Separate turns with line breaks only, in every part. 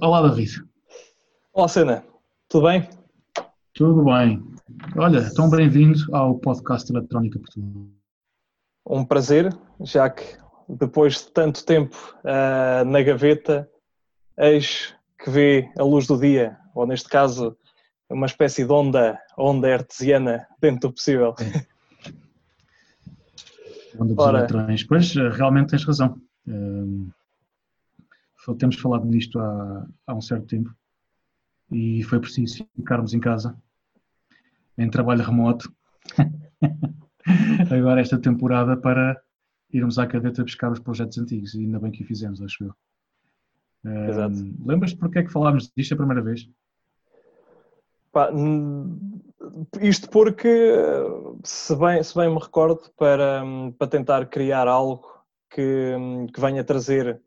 Olá, David.
Olá, Sena. Tudo bem?
Tudo bem. Olha, tão bem-vindo ao podcast Eletrónica Portugal.
Um prazer, já que depois de tanto tempo uh, na gaveta, eis que vê a luz do dia, ou neste caso, uma espécie de onda, onda artesiana dentro do possível. É.
Onda dos Ora, eletrões. Pois, realmente tens razão. Uh, temos falado nisto há, há um certo tempo. E foi preciso ficarmos em casa. Em trabalho remoto. Agora esta temporada para irmos à cadeta buscar os projetos antigos. E ainda bem que o fizemos, acho eu. Um, Lembras-te porque é que falámos disto a primeira vez?
Pá, isto porque, se bem, se bem me recordo, para, para tentar criar algo que, que venha trazer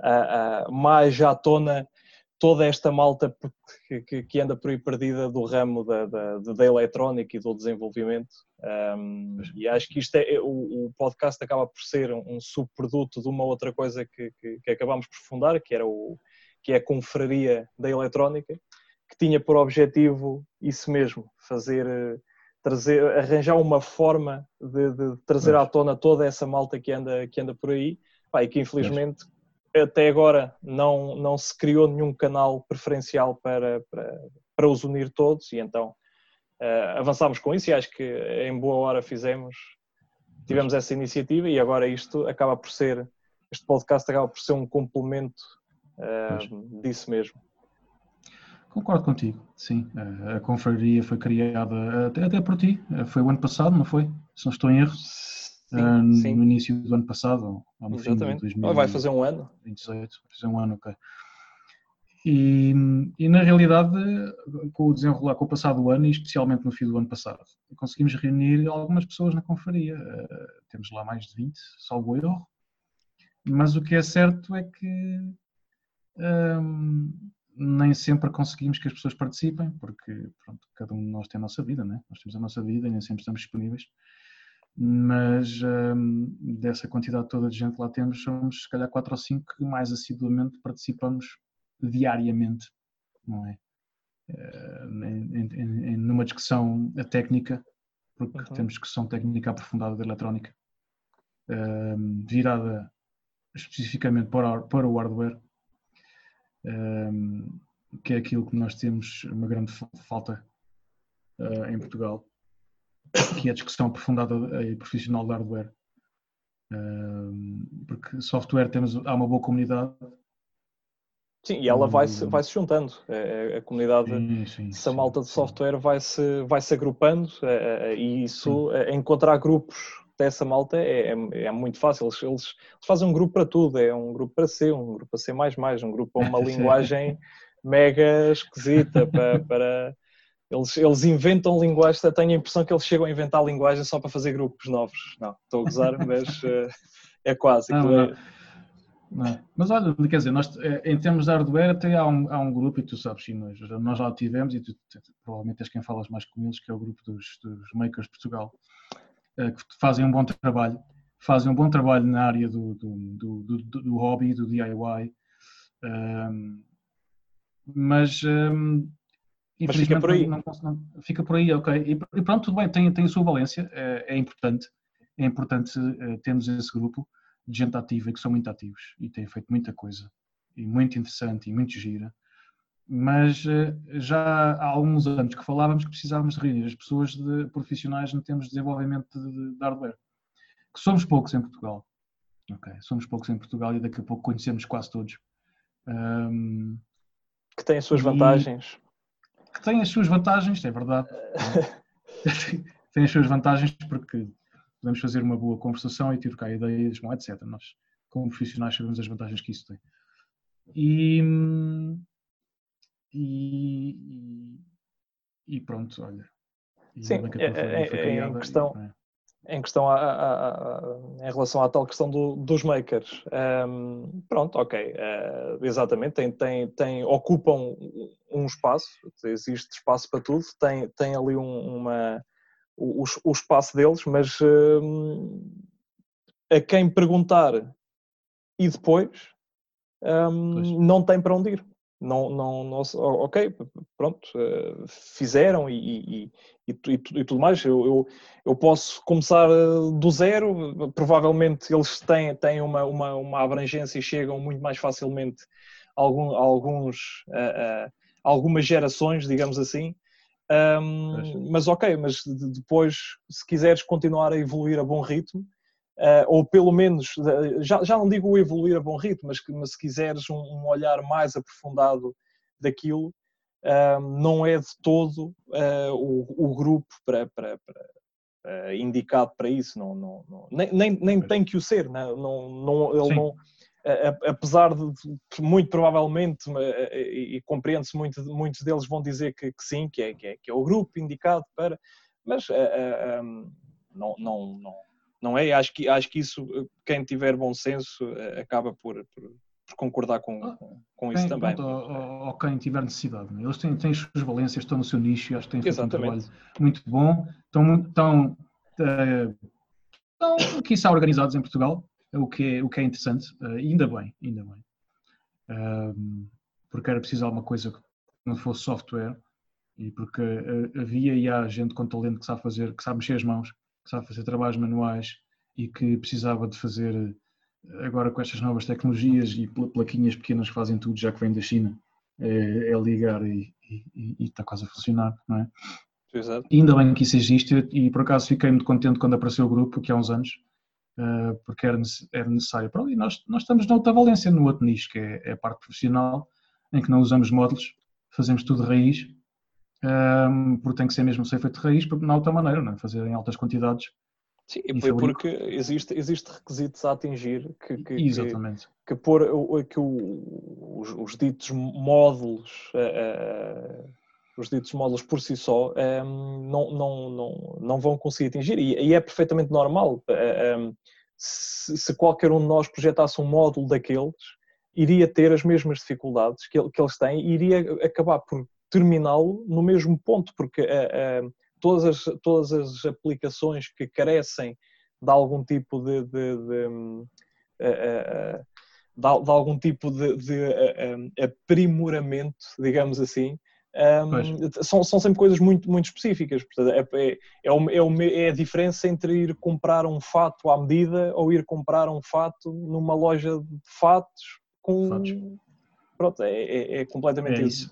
uh, mais à tona toda esta malta que, que, anda por aí perdida do ramo da, da, da eletrónica e do desenvolvimento. Um, e acho que isto é, é, o, o, podcast acaba por ser um, subproduto de uma outra coisa que, que, que acabámos por fundar, que, era o, que é a Confraria da Eletrónica, que tinha por objetivo isso mesmo, fazer, trazer, arranjar uma forma de, de trazer à tona toda essa malta que anda, que anda por aí, pá, e que infelizmente até agora não, não se criou nenhum canal preferencial para, para, para os unir todos e então uh, avançámos com isso e acho que em boa hora fizemos, tivemos essa iniciativa e agora isto acaba por ser, este podcast acaba por ser um complemento uh, disso mesmo.
Concordo contigo, sim. A confraria foi criada até, até por ti, foi o ano passado, não foi? Se não estou em erro. Sim, uh, sim. no início do ano passado, ou no
Exatamente.
fim de 2018.
Vai fazer um ano.
28, vai fazer um ano, ok. E, e, na realidade, com o desenrolar, com o passado do ano, e especialmente no fim do ano passado, conseguimos reunir algumas pessoas na confraria. Uh, temos lá mais de 20, salvo erro. Mas o que é certo é que um, nem sempre conseguimos que as pessoas participem, porque pronto, cada um de nós tem a nossa vida, né? nós temos a nossa vida e nem sempre estamos disponíveis mas um, dessa quantidade toda de gente lá temos, somos se calhar quatro ou cinco que mais assiduamente participamos diariamente, não é? Uh, em, em, numa discussão técnica, porque uhum. temos discussão técnica aprofundada da eletrónica, uh, virada especificamente para, para o hardware, uh, que é aquilo que nós temos uma grande falta eh, em Portugal que é a discussão aprofundada e profissional de hardware. Porque software temos, há uma boa comunidade.
Sim, e ela vai-se vai -se juntando. É, é, a comunidade, sim, sim, essa sim, malta de software vai-se vai -se agrupando é, e isso, encontrar grupos dessa malta é, é, é muito fácil. Eles, eles, fazem um grupo para tudo. É um grupo para C, um grupo para C++, um grupo para uma linguagem mega esquisita para, para eles, eles inventam linguagens, tenho a impressão que eles chegam a inventar linguagem só para fazer grupos novos. Não, estou a gozar, mas uh, é quase. Não, não, é...
não. Mas olha, quer dizer, nós, eh, em termos de hardware, até há um, há um grupo, e tu sabes, sim, nós, nós já o tivemos, e tu, provavelmente és quem falas mais com eles, que é o grupo dos, dos Makers de Portugal, uh, que fazem um bom trabalho, fazem um bom trabalho na área do, do, do, do, do hobby, do DIY. Um, mas um,
mas fica por aí.
Não, não, fica por aí, ok. E, e, pronto, tudo bem, tem, tem a sua valência, é, é importante. É importante é, termos esse grupo de gente ativa e que são muito ativos e têm feito muita coisa e muito interessante e muito gira. Mas eh, já há alguns anos que falávamos que precisávamos de reunir as pessoas de, profissionais no termos de desenvolvimento de, de hardware. Que somos poucos em Portugal. Ok, somos poucos em Portugal e daqui a pouco conhecemos quase todos. Um,
que têm as suas e, vantagens
que tem as suas vantagens, é verdade. tem as suas vantagens porque podemos fazer uma boa conversação e trocar ideias, etc. Nós, como profissionais, sabemos as vantagens que isso tem. E, e, e pronto, olha.
Sim, é, é, é, em questão, é? Em questão a, a, a, em relação à tal questão do, dos makers, um, pronto, ok, uh, exatamente, tem, tem, tem, ocupam um espaço, existe espaço para tudo, tem, tem ali um, uma, o, o, espaço deles, mas um, a quem perguntar e depois não tem para onde ir. Não, não, não ok, pronto, uh, fizeram e, e, e, e, tudo mais. Eu, eu, eu, posso começar eh, do zero, provavelmente eles têm, têm uma, uma, uma abrangência e chegam muito mais facilmente a, algum, a alguns, uh, uh, algumas gerações, digamos assim. Um, mas ok, mas depois, se quiseres continuar a evoluir a bom ritmo, uh, ou pelo menos, já, já não digo evoluir a bom ritmo, mas, que, mas se quiseres um, um olhar mais aprofundado daquilo, uh, não é de todo uh, o, o, grupo para, para, para indicado para isso, não, não, não nem, nem, nem tem que o ser, né? não, não, ele Sim. não apesar de, muito provavelmente, e, compreende-se, muito, muitos deles vão dizer que, que sim, que é, que é, que, é, o grupo indicado para, mas não, não, não, não é? Acho que, acho que isso, eh, quem tiver bom senso, eh, acaba por, por, por concordar com, ah, com isso também.
Pronto, ou, ou, quem tiver necessidade. É? Eles têm, têm as suas valências, estão no seu nicho, acho que têm feito um trabalho muito bom, estão, estão, uh, estão quiçá organizados em Portugal, o que é, o que é interessante, uh, ainda bem, ainda bem. Uh, porque era preciso alguma coisa que não fosse software e porque havia e há gente com talento que sabe fazer, que sabe mexer as mãos, que sabe fazer trabalhos manuais e que precisava de fazer agora com estas novas tecnologias e plaquinhas pequenas que fazem tudo, já que vem da China, é, é ligar e, e, e, está quase a funcionar, não é? Exato. E ainda bem que isso existe e por acaso fiquei muito contente quando apareceu o grupo, que há uns anos, eh, porque era, necessário. Pronto, e nós, nós estamos na outra valência, no outro nicho, que é, é a parte profissional, em que não usamos módulos, fazemos tudo de raiz um, porque tem que ser mesmo ser feito de raiz, porque não há outra maneira, não é? fazer em altas quantidades.
Sim, e porque existe, existe requisitos a atingir que, que,
Exatamente.
que, que pôr que o, os, os, ditos módulos, uh, os ditos módulos por si só, um, não, não, não, não vão conseguir atingir. E, e é perfeitamente normal. Uh, um, se, se, qualquer um de nós projetasse um módulo daqueles, iria ter as mesmas dificuldades que, que eles têm e iria acabar por terminá-lo no mesmo ponto, porque uh, uh, todas, as, todas as aplicações que carecem de algum tipo de, de, de, uh, de, de algum tipo de, aprimoramento, digamos assim, um, são, são sempre coisas muito, muito específicas. Portanto, é, é, é, o, é, a diferença entre ir comprar um fato à medida ou ir comprar um fato numa loja de fatos com. Fatos. Pronto, é, é, é completamente isso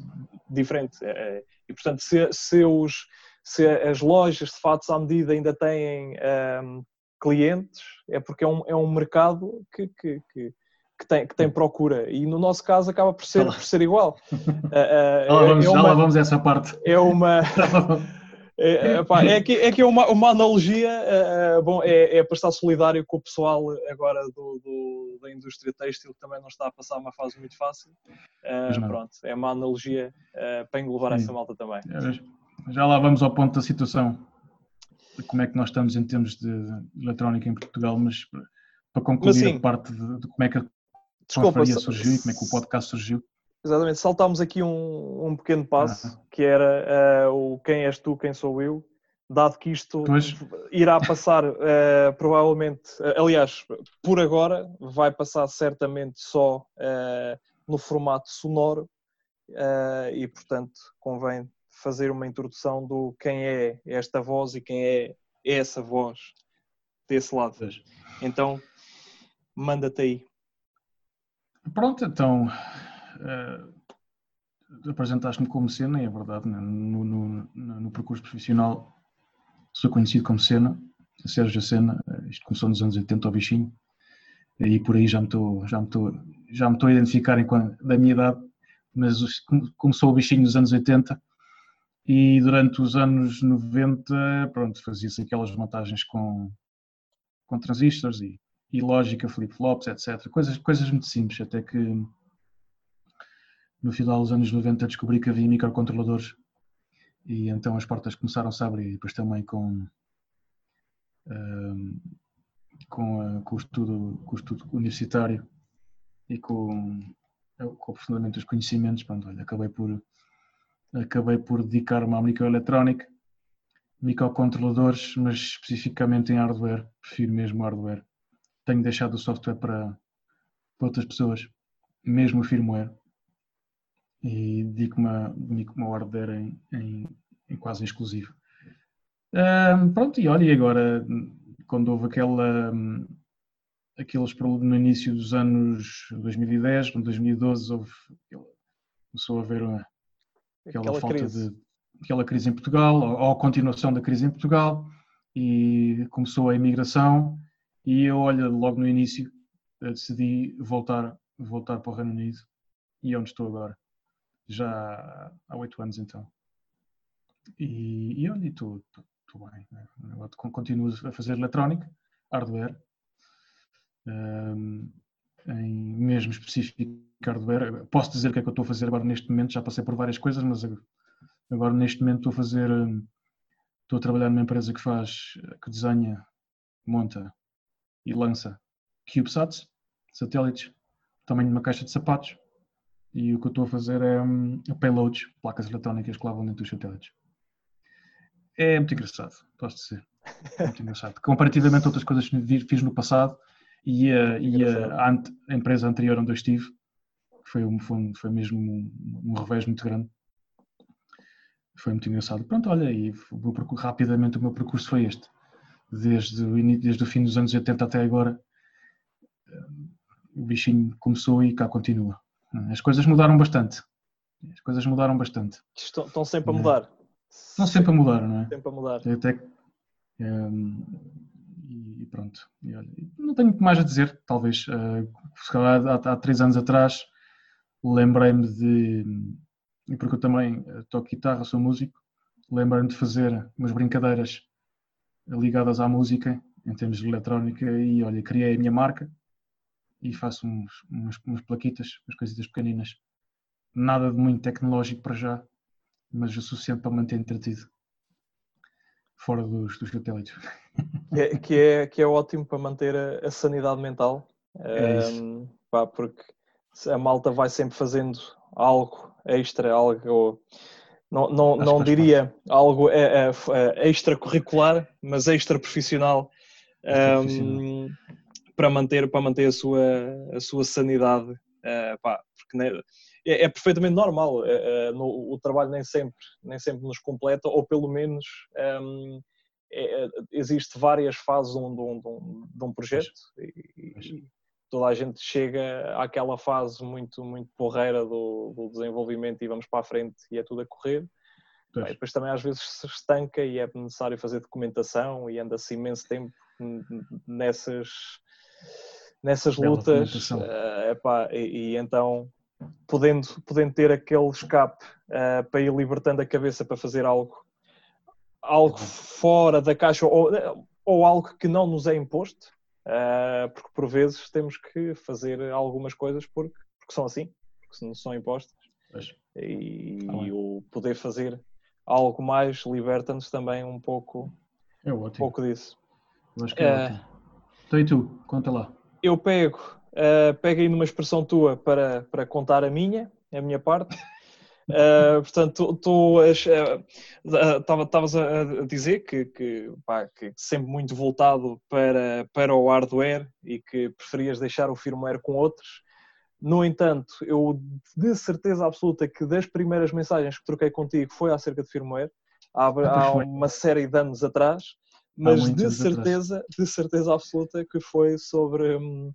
diferente. É, é, e, portanto, se, se, os, se as lojas de fatos à medida ainda têm um, clientes, é porque é um, é um mercado que, que, que, que, tem, que tem procura. E no nosso caso acaba por ser, por ser igual.
Uh, uh, já, lá vamos, é uma, já lá vamos a essa parte.
É uma. É, epá, é, que, é que é uma, uma analogia, uh, bom, é, é para estar solidário com o pessoal agora do, do, da indústria têxtil que também não está a passar uma fase muito fácil. Uh, pronto, é uma analogia uh, para englobar Sim. essa malta também.
É, já lá vamos ao ponto da situação, de como é que nós estamos em termos de eletrónica em Portugal, mas para concluir mas, a parte de, de, como é que a Desculpa, surgiu e como é que o podcast surgiu.
Exatamente, saltámos aqui um, um pequeno passo, que era uh, o quem és tu, quem sou eu, dado que isto pois. irá passar uh, provavelmente, uh, aliás, por agora, vai passar certamente só no formato sonoro e, portanto, convém fazer uma introdução do quem é esta voz e quem é essa voz desse lado. Pois. Então, manda-te aí.
Pronto, então uh, apresentaste-me como cena, e é verdade, né? no, no, no, percurso profissional sou conhecido como cena, Sérgio Cena, eh, isto começou nos anos 80 ao bichinho, e por aí já me estou, já me estou, já me estou a identificar enquanto, da minha idade, mas começou o bichinho nos anos 80 e durante os anos 90, pronto, fazia-se aquelas montagens com, com transistores e, e lógica, flip-flops, etc. Coisas, coisas muito simples, até que no final dos anos 90 descobri que havia microcontroladores e então as portas começaram-se a abrir, depois também com, um, com, a, com, o estudo, com o estudo universitário e com, com o aprofundamento dos conhecimentos, pronto, olha, acabei por acabei por dedicar-me à microeletrónica, microcontroladores, mas especificamente em hardware, prefiro mesmo hardware. Tenho deixado o software para, para outras pessoas, mesmo o firmware e dedico-me a, dedico a hardware em, em, em quase exclusivo. Um, pronto, e olha, e agora, quando houve aquela, aqueles no início dos anos 2010, 2012, houve, começou a haver uma, aquela, aquela falta crise. de aquela crise em Portugal, ou, ou a continuação da crise em Portugal, e começou a imigração, e eu, olha, logo no início, decidi voltar, voltar para o Reino Unido, e é onde estou agora, já há oito anos então. E, e olha, estou, bem, né? continuo a fazer eletrónica, hardware, um, em mesmo específico hardware. Posso dizer o que é que eu estou a fazer agora neste momento, já passei por várias coisas, mas agora neste momento estou a fazer, estou a trabalhar numa empresa que faz, que desenha, monta e lança CubeSats, satélites, tamanho de uma caixa de sapatos, e o que eu estou a fazer é um, payloads, placas eletrónicas que lá vão dentro dos satélites. É muito engraçado, posso dizer. É muito engraçado. Comparativamente a outras coisas que fiz no passado, e a, e a, a empresa anterior onde eu estive foi, um, foi, foi mesmo um, um revés muito grande. Foi muito engraçado. Pronto, olha, e o rapidamente o meu percurso foi este. Desde o, desde o fim dos anos 80 até agora, eh, o bichinho começou e cá continua. As coisas mudaram bastante. As coisas mudaram bastante.
Estão, estão sempre a mudar.
Estão sempre a mudar, não é?
Sempre a mudar.
Até, um, e pronto. E olha, não tenho muito mais a dizer, talvez. Uh, há, há, três anos atrás lembrei-me de. Porque eu também eh, toco guitarra, sou músico. Lembrei-me de fazer umas brincadeiras ligadas à música, em termos de eletrónica, e olha, criei a minha marca e faço uns, umas, umas plaquitas, umas coisitas pequeninas. Nada de muito tecnológico para já, mas o suficiente para manter entretido fora dos, dos satélites.
Que é, que é, que é ótimo para manter a, a sanidade mental, é um, pá, porque a malta vai sempre fazendo algo extra, algo. Não, não, não diria algo é, é, é, extracurricular, mas extra profissional, um, para manter, para manter a, sua, a sua sanidade. Uh, pá, porque né, é, é, perfeitamente normal. É, no, o trabalho nem sempre, nem sempre nos completa, ou pelo menos um, é, é, existe várias fases de um, de um, de um projeto e, e, toda a gente chega àquela fase muito, muito porreira do, do, desenvolvimento e vamos para a frente e é tudo a correr. Bem, depois também às vezes se estanca e é necessário fazer documentação e anda-se imenso tempo nessas, nessas lutas. Uh, epá, e, e, então podendo, podendo ter aquele escape uh, para ir libertando a cabeça para fazer algo, algo fora da caixa ou, ou algo que não nos é imposto, uh, porque por vezes temos que fazer algumas coisas porque, porque são assim, porque não são impostas. E, e o poder fazer algo mais liberta-nos também um pouco,
é
um pouco disso.
Acho que é ótimo. Então e tu? Conta lá.
Eu pego Uh, pega aí numa expressão tua para, para contar a minha, a minha parte. Uh, portanto, tu estavas uh, a dizer que, que, pá, que, sempre muito voltado para, para o hardware e que preferias deixar o firmware com outros. No entanto, eu de certeza absoluta que das primeiras mensagens que troquei contigo foi acerca de firmware, há, há uma série de anos atrás, mas de certeza, atrás. de certeza absoluta que foi sobre. Hum,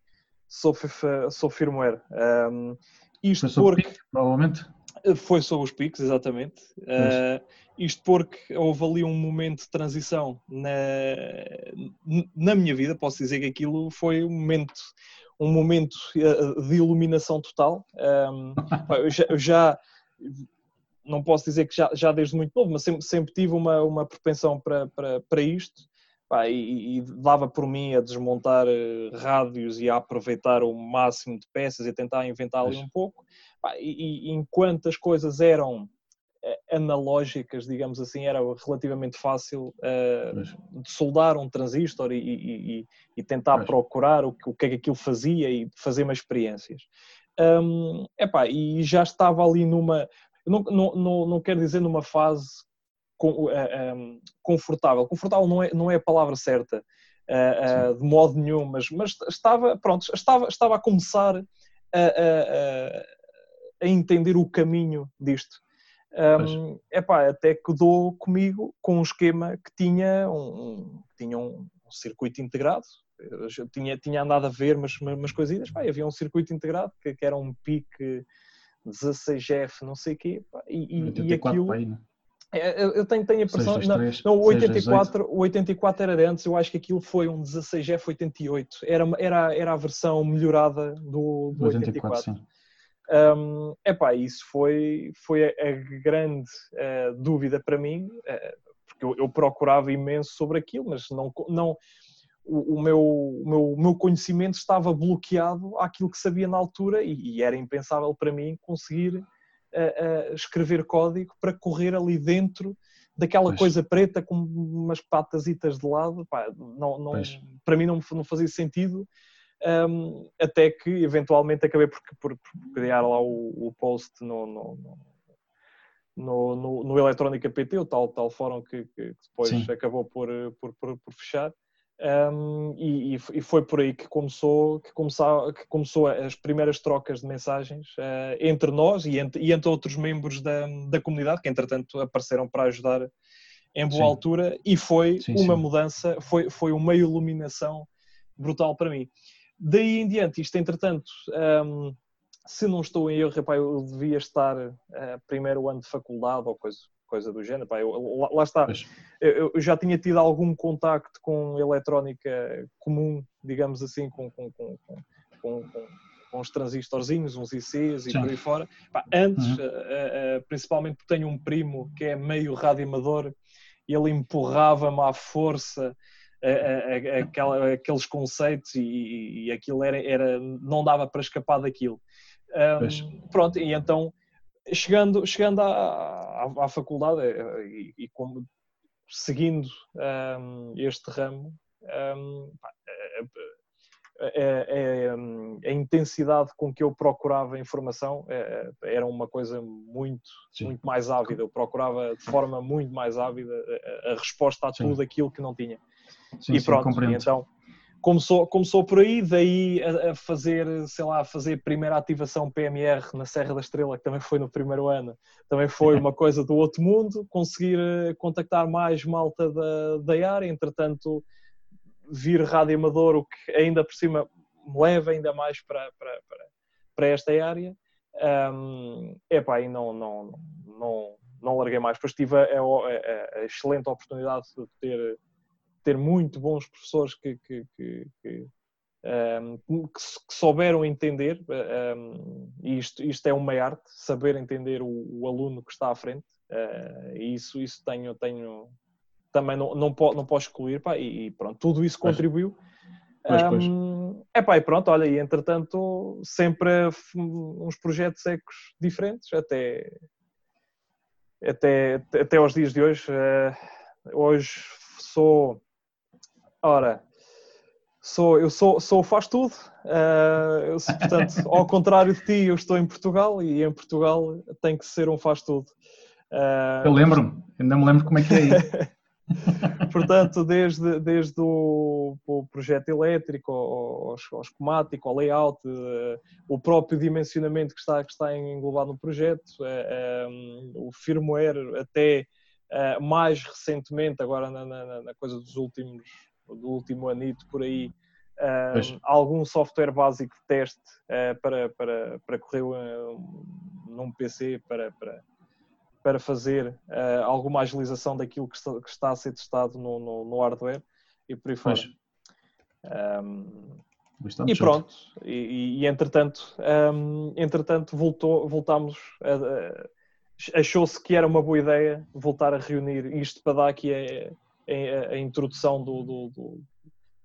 sobre, sobre firmware. Um,
isto foi sobre porque... PIC, provavelmente?
Foi sobre os PICs, exatamente. Uh, isto porque houve ali um momento de transição na, na minha vida, posso dizer que aquilo foi um momento, um momento ah, de iluminação total. Um, eu, já, já, não posso dizer que já, já desde muito novo, mas sempre, sempre tive uma, uma propensão para, para, para isto pá, e, e, dava por mim a desmontar uh, rádios e a aproveitar o máximo de peças e a tentar inventar ali um pouco. Pá, e, e, enquanto as coisas eram uh, analógicas, digamos assim, era relativamente fácil uh, de soldar um transistor e, e tentar Mas. procurar o que, o que é que aquilo fazia e fazer umas experiências. Um, epá, e já estava ali numa, não, não, não, não quero dizer numa fase eh, confortável. Confortável não é, não é a palavra certa, uh, de modo nenhum, mas, mas estava, pronto, estava, estava a começar a, a, a entender o caminho disto. Um, epá, até que dou comigo com um esquema que tinha um, tinha um, um circuito integrado. Eu tinha, tinha andado a ver umas, umas coisinhas, pá, havia um circuito integrado que, que era um pique 16F, não sei o quê, pá, e, e, aquilo. Pai, né? É, eu tenho, tenho a impressão. Não, não, o 84, o 84 era de antes, eu acho que aquilo foi um 16F88. Era, era, era a versão melhorada do, do 84. 84 um, epá, isso foi, foi a, grande uh, dúvida para mim, uh, porque eu, eu, procurava imenso sobre aquilo, mas não, não, o, o, meu, o meu, meu conhecimento estava bloqueado àquilo que sabia na altura e, e era impensável para mim conseguir uh, escrever código para correr ali dentro daquela pois. coisa preta com umas patasitas de lado. Pá, não, não, para mim não, não fazia sentido um, até que eventualmente acabei por, por, por criar lá o, o post no, no, no, no, no Eletrónica PT, o tal, tal fórum que, que depois Sim. acabou por, por, por, por fechar. Um, e, e, foi por aí que começou, que começou, que começou as primeiras trocas de mensagens uh, entre nós e entre, e entre, outros membros da, da comunidade, que entretanto apareceram para ajudar em boa sim. altura, e foi sim, uma sim. mudança, foi, foi uma iluminação brutal para mim. Daí em diante, isto entretanto, um, se não estou em erro, epá, eu devia estar uh, primeiro ano de faculdade ou coisa, coisa do género. Epá, eu, lá, lá, está, eu, eu, já tinha tido algum contacto com eletrónica comum, digamos assim, com, com, com, com, com os transistorzinhos, uns ICs e Sim. por aí fora. Epá, antes, uhum. uh, uh, principalmente porque tenho um primo que é meio radioamador, e ele empurrava-me à força aquela, aqueles conceitos e, e aquilo era, era, não dava para escapar daquilo. Um, pronto, e então chegando, chegando à, à, à faculdade eh, e, e como, seguindo um, este ramo, um, a, a, a, intensidade com que eu procurava informação eh, eh, era uma coisa muito, muito mais ávida. Eu procurava de forma muito mais ávida a, resposta a tudo Sim. aquilo que não tinha. Sim, e pronto, sim, então começou, começou por aí, daí a, a, fazer, sei lá, a fazer primeira ativação PMR na Serra da Estrela, que também foi no primeiro ano, também foi uma coisa do outro mundo, conseguir eh, contactar mais malta da, da área, entretanto vir rádio amador, o que ainda por cima me leva ainda mais para, para, para, para esta área. Um, epá, e não, não, não, não larguei mais. Depois tive a, a, a excelente oportunidade de ter ter muito bons professores que, que, que, que, um, ehm, que souberam entender, um, ehm, e isto, isto é uma arte, saber entender o, o aluno que está à frente, uh, e isso, isso tenho, tenho também não, não, posso, não posso excluir, pá, e, e pronto, tudo isso contribuiu. Pois, pois. Um, é pá, e pronto, olha, e entretanto, sempre uns projetos ecos diferentes, até, até, até aos dias de hoje. Uh, hoje sou Ora, sou, eu sou, sou faz tudo. Uh, eu, portanto, ao contrário de ti, eu estou em Portugal e em Portugal tem que ser um faz tudo.
Uh, eu lembro-me, ainda me lembro como é que é isso.
portanto, desde, desde o, o projeto elétrico, ao, ao esquemático, ao layout, uh, o próprio dimensionamento que está, que está englobado no projeto, um, o firmware, até mais recentemente, agora na, na, na coisa dos últimos do último anito por aí, um, algum software básico de teste uh, para, para, para correr um, num PC para, para, para fazer uh, alguma agilização daquilo que está, que está a ser testado no, no, no hardware e por aí fora. Um, e pronto, e, e, entretanto, um, entretanto voltou, voltámos achou-se que era uma boa ideia voltar a reunir isto para dar aqui a, a, a introdução do, do, do,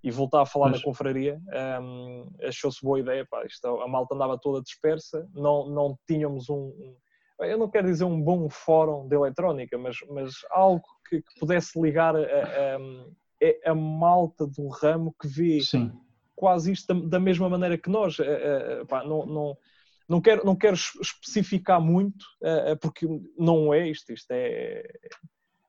e voltar a falar Mas... na confraria, um, achou-se boa ideia. Pá, isto, a malta andava toda dispersa, não, não tínhamos um, um, Eu não quero dizer um bom fórum de eletrónica, mas, mas algo que, que pudesse ligar a, a, a, malta do ramo que vê Sim. quase isto da, da, mesma maneira que nós. Pá, não, não, não quero, não quero especificar muito, porque não é isto, isto é,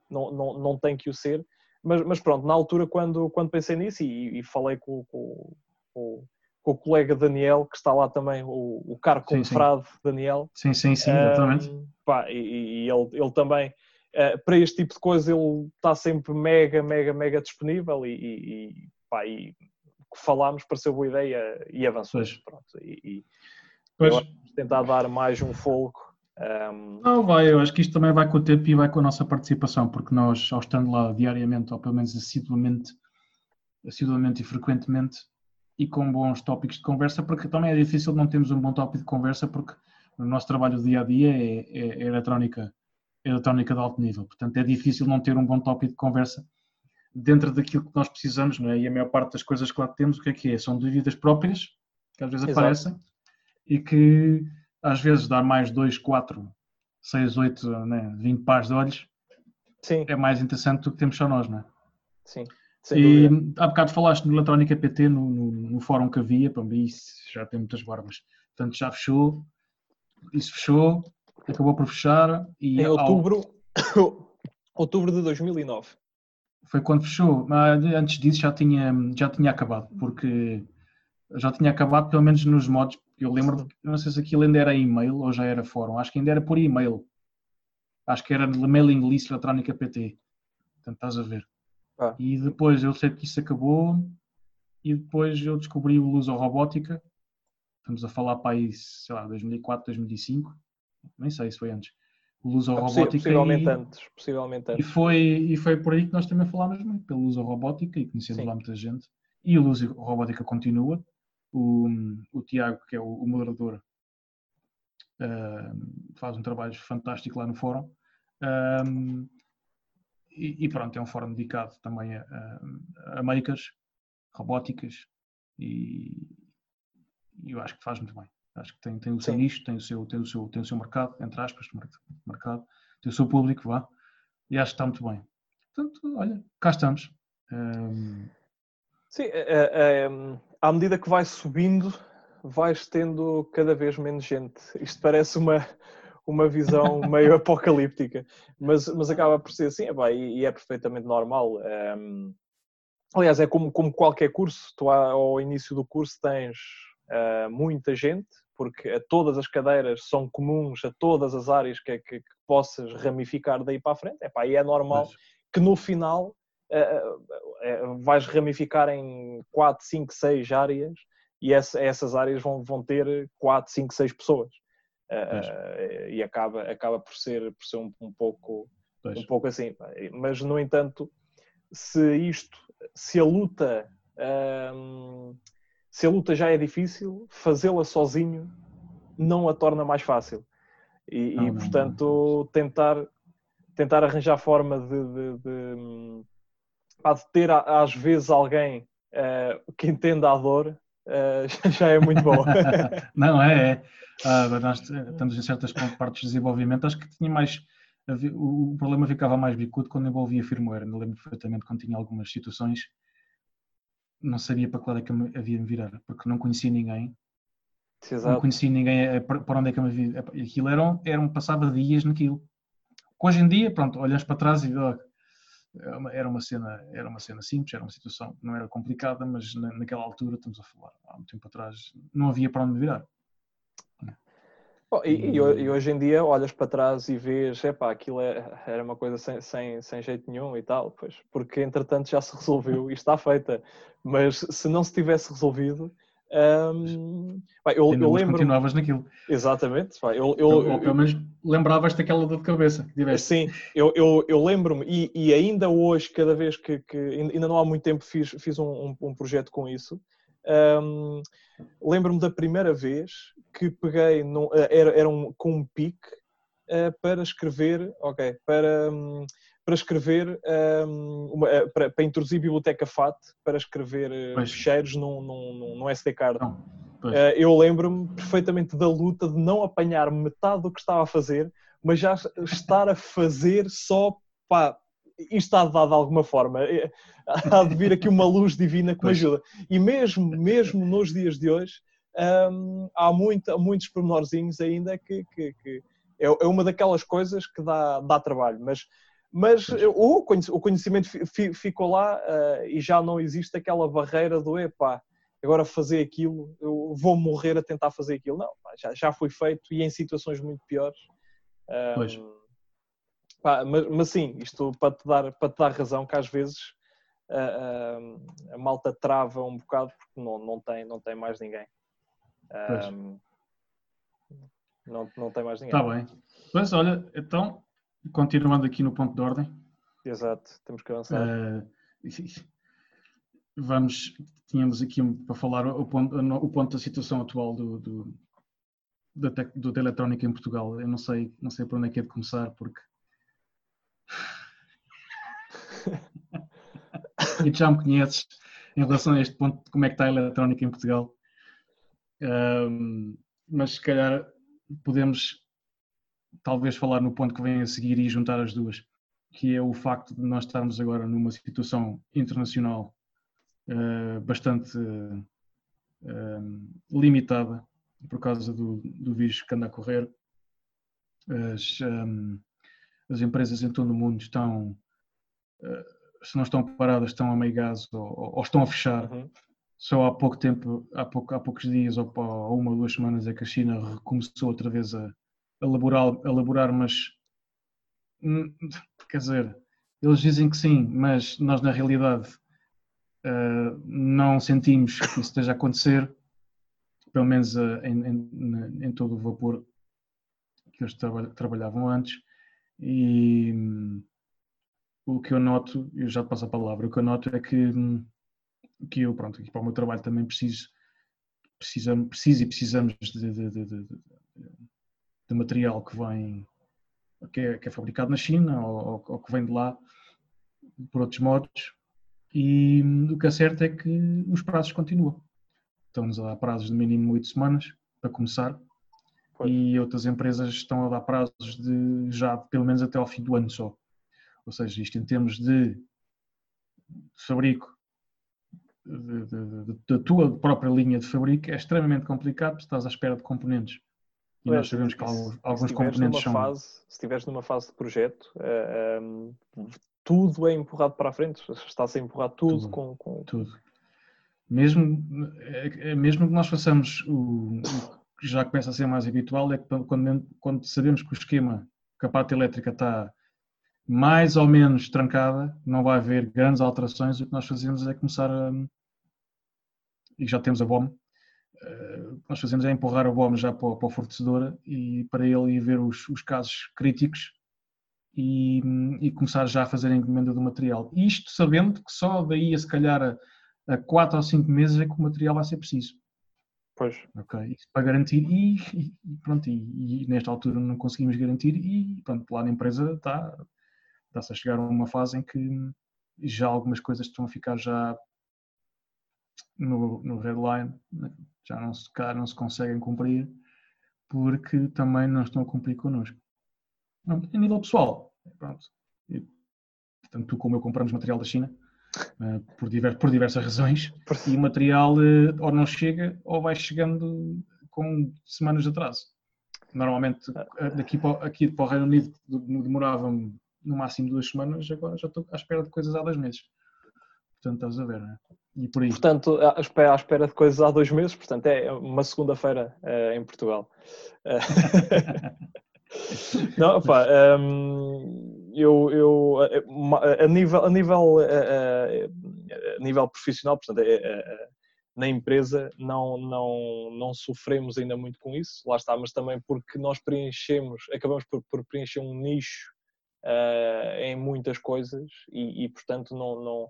não, não, não tem que o ser, mas, mas pronto, na altura, quando, quando pensei nisso e, e falei com, com, com, com o colega Daniel, que está lá também, o, o caro confrado Daniel.
Sim, sim, sim, exatamente. Um,
pá, e, e ele, ele também, uh, para este tipo de coisa, ele está sempre mega, mega, mega disponível e, e, pá, e falámos, pareceu boa ideia e avançou. Pronto, e, e pois. tentar dar mais um fogo. Um...
Não, vai, eu acho que isto também vai com o tempo e vai com a nossa participação, porque nós, ao estando lá diariamente, ou pelo menos assiduamente, assiduamente e frequentemente, e com bons tópicos de conversa, porque também é difícil não termos um bom tópico de conversa, porque o nosso trabalho do dia a dia é, é, é eletrónica, é eletrónica de alto nível. Portanto, é difícil não ter um bom tópico de conversa dentro daquilo que nós precisamos, não é? E a maior parte das coisas que lá temos, o que é que é? São dúvidas próprias, que às vezes Exato. aparecem, e que às vezes dá mais 2, 4, 6, 8, né, 20 pares de olhos, Sim. é mais interessante do que temos só nós, não é?
Sim.
E há bocado falaste no Eletrónica PT, no, no, no, fórum que havia, para mim isso já tem muitas barbas. Portanto, já fechou, isso fechou, acabou por fechar. E
em outubro, ao... outubro de 2009.
Foi quando fechou, mas antes disso já tinha, já tinha acabado, porque já tinha acabado pelo menos nos modos. Eu lembro, não sei se aquilo ainda era e-mail ou já era fórum, acho que ainda era por e-mail. Acho que era mailing list eletrónica PT. Portanto, estás a ver. Ah. E depois eu sei que isso acabou e depois eu descobri o Luso Robótica. Estamos a falar para aí, sei lá, 2004, 2005. Nem sei se foi antes. O Luso é Robótica.
Possivelmente e, antes. Possivelmente antes.
E foi, e foi por aí que nós também falámos muito, pelo Luso Robótica e conhecemos Sim. lá muita gente. E o Luso Robótica continua. O, o Tiago, que é o, o moderador, uh, faz um trabalho fantástico lá no fórum. Um, e, e, pronto, é um fórum dedicado também a, a, a makers, robóticas e, e, eu acho que faz muito bem. Acho que tem, tem o seu Sim. nicho, tem o seu, tem, o seu, tem o seu mercado, entre aspas, mercado, tem o seu público, vá, e acho que está muito bem. Portanto, olha, cá estamos. Um...
Sim, à medida que vai subindo, vais tendo cada vez menos gente. Isto parece uma, uma visão meio apocalíptica, mas, mas acaba por ser assim, e, e é perfeitamente normal. Um, ehm, aliás, é como, como qualquer curso, tu ao início do curso tens uh, muita gente, porque todas as cadeiras são comuns a todas as áreas que, que, que possas ramificar daí para a frente, epá, e é normal mas... que no final vais ramificar em 4, 5, 6 áreas e essa, essas áreas vão, vão ter 4, 5, 6 pessoas. Uh, e acaba, acaba por ser, por ser um, um pouco, um pouco assim. Mas, no entanto, se isto, se a luta, um, se a luta já é difícil, fazê-la sozinho não a torna mais fácil. E, não, e portanto, não, tentar, tentar arranjar forma de, de, de, de ter às vezes alguém uh, que entenda a dor uh, já é muito bom.
não, é, é. Ah, nós estamos em certas partes de desenvolvimento, acho que tinha mais. O problema ficava mais bicudo quando envolvia firmware. Me lembro perfeitamente quando tinha algumas situações, não sabia para que lado é que eu havia de virar, porque não conhecia ninguém. Exato. Não conhecia ninguém eh, para onde é que eu me havia. Aquilo era, era um passava dias naquilo. Hoje em dia, pronto, olhas para trás e oh, era uma cena era uma cena simples era uma situação não era complicada mas naquela altura estamos a falar há muito tempo atrás não havia para onde virar
Oh, e, e, hoje em dia olhas para trás e vês, epá, aquilo é, era uma coisa sem, sem, sem jeito nenhum e tal, pois, porque entretanto já se resolveu e está feita. Mas se não se tivesse resolvido, um, eu, eu lembro.
continuavas naquilo.
Exatamente. Eu,
eu, eu, pelo menos lembravas daquela dor de cabeça que tiveste.
Sim, eu, eu, eu lembro-me, e, e, ainda hoje, cada vez que, que, Ainda não há muito tempo fiz, fiz um, um, um projeto com isso. Um, Lembro-me da primeira vez que peguei, num, eh, era, era um, com um pique uh, para escrever, ok, para, um, para escrever, um, uma, uh, para, para, introduzir biblioteca FAT, para escrever uh, ficheiros num, num, num SD card. Uh, eu lembro-me perfeitamente da luta de não apanhar metade do que estava a fazer, mas já estar a fazer só pá, isto está dado de alguma forma. Há de vir aqui uma luz divina que me ajuda. E mesmo, mesmo nos dias de hoje, hum, há, muito, há muitos pormenorzinhos ainda que, que, que é, é, uma daquelas coisas que dá, dá trabalho. Mas, mas o conhecimento ficou lá uh, e já não existe aquela barreira do epá, agora fazer aquilo, eu vou morrer a tentar fazer aquilo. Não, já, já foi feito e em situações muito piores.
Pois.
Pá, mas, mas sim, isto para te dar, para te dar razão que às vezes a, a, a malta trava um bocado porque não, não, tem, não tem mais ninguém. Um, não, não tem mais ninguém.
Está bem. Pois olha, então, continuando aqui no ponto de ordem.
Exato, temos que avançar. Uh,
vamos, tínhamos aqui para falar o ponto, o ponto da situação atual do, do, da, do da eletrónica em Portugal. Eu não sei, não sei por onde é que é de começar, porque. e já me conheces em relação a este ponto de como é que está a eletrónica em Portugal. Um, mas se calhar podemos talvez falar no ponto que vem a seguir e juntar as duas, que é o facto de nós estarmos agora numa situação internacional uh, bastante uh, limitada por causa do, do vírus que anda a correr. As, um, as empresas em todo o mundo estão, se não estão paradas, estão a meio gás ou, ou estão a fechar. Uhum. Só há pouco tempo, há, pouco, há poucos dias ou há uma ou duas semanas é que a China recomeçou outra vez a, a, laborar, a laborar, mas hum, quer dizer, eles dizem que sim, mas nós na realidade uh, não sentimos que isso esteja a acontecer, pelo menos uh, em, em, em, todo o vapor que eles trabalhavam antes. E um, o que eu noto, eu já te passo a palavra, o que eu noto é que, hum, que eu, pronto, aqui para o meu trabalho também preciso, precisamos, preciso e precisamos de, de, de, de material que vem que é, que é, fabricado na China ou, ou, que vem de lá por outros modos e o que é certo é que os prazos continuam. Estamos a dar prazos de mínimo 8 semanas para começar pois. e outras empresas estão a dar prazos de já pelo menos até ao fim do ano só. Ou seja, isto em termos de fabrico da tua própria linha de fabrico é extremamente complicado porque estás à espera de componentes. E nós sabemos que alguns, alguns componentes são.
Fase, se estiveres numa fase de projeto, uh, um, tudo é empurrado para a frente, está a ser empurrado tudo, tudo com, com,
Tudo. Mesmo, é, é, mesmo que nós façamos o, o, que já começa a ser mais habitual, é que quando, quando sabemos que o esquema, que a parte elétrica está mais ou menos trancada, não vai haver grandes alterações, o que nós fazemos é começar a. E já temos a BOM, eh, o que nós fazemos é empurrar a BOM já para, para o fornecedor e para ele ir ver os, os casos críticos e, e, começar já a fazer a encomenda do material. Isto sabendo que só daí a se calhar a, a 4 ou 5 meses é que o material vai ser preciso.
Pois.
Ok, Isso para garantir e, e pronto, e, e, nesta altura não conseguimos garantir e pronto, lá na empresa está, está-se a chegar a uma fase em que já algumas coisas estão a ficar já no, no red line, né? Já não se, cá não se conseguem cumprir porque também não estão a cumprir connosco. A nível pessoal, pronto. tanto tu como eu compramos material da China uh, por, diver, por, diversas razões e o material uh, ou não chega ou vai chegando com semanas de atraso. Normalmente uh, daqui para, aqui para o Reino Unido demorava no máximo duas semanas, agora já estou à espera de coisas há dois meses. Portanto, estás a ver, não é?
E por aí. Portanto, à espera, à espera de coisas há dois meses, portanto, é uma segunda-feira uh, em Portugal. Não, pá, um, eu, eu a, nível, a, nível, a, nível profissional, portanto, na empresa não, não, não sofremos ainda muito com isso, lá está, mas também porque nós preenchemos, acabamos por, por preencher um nicho uh, em muitas coisas e, e portanto, não, não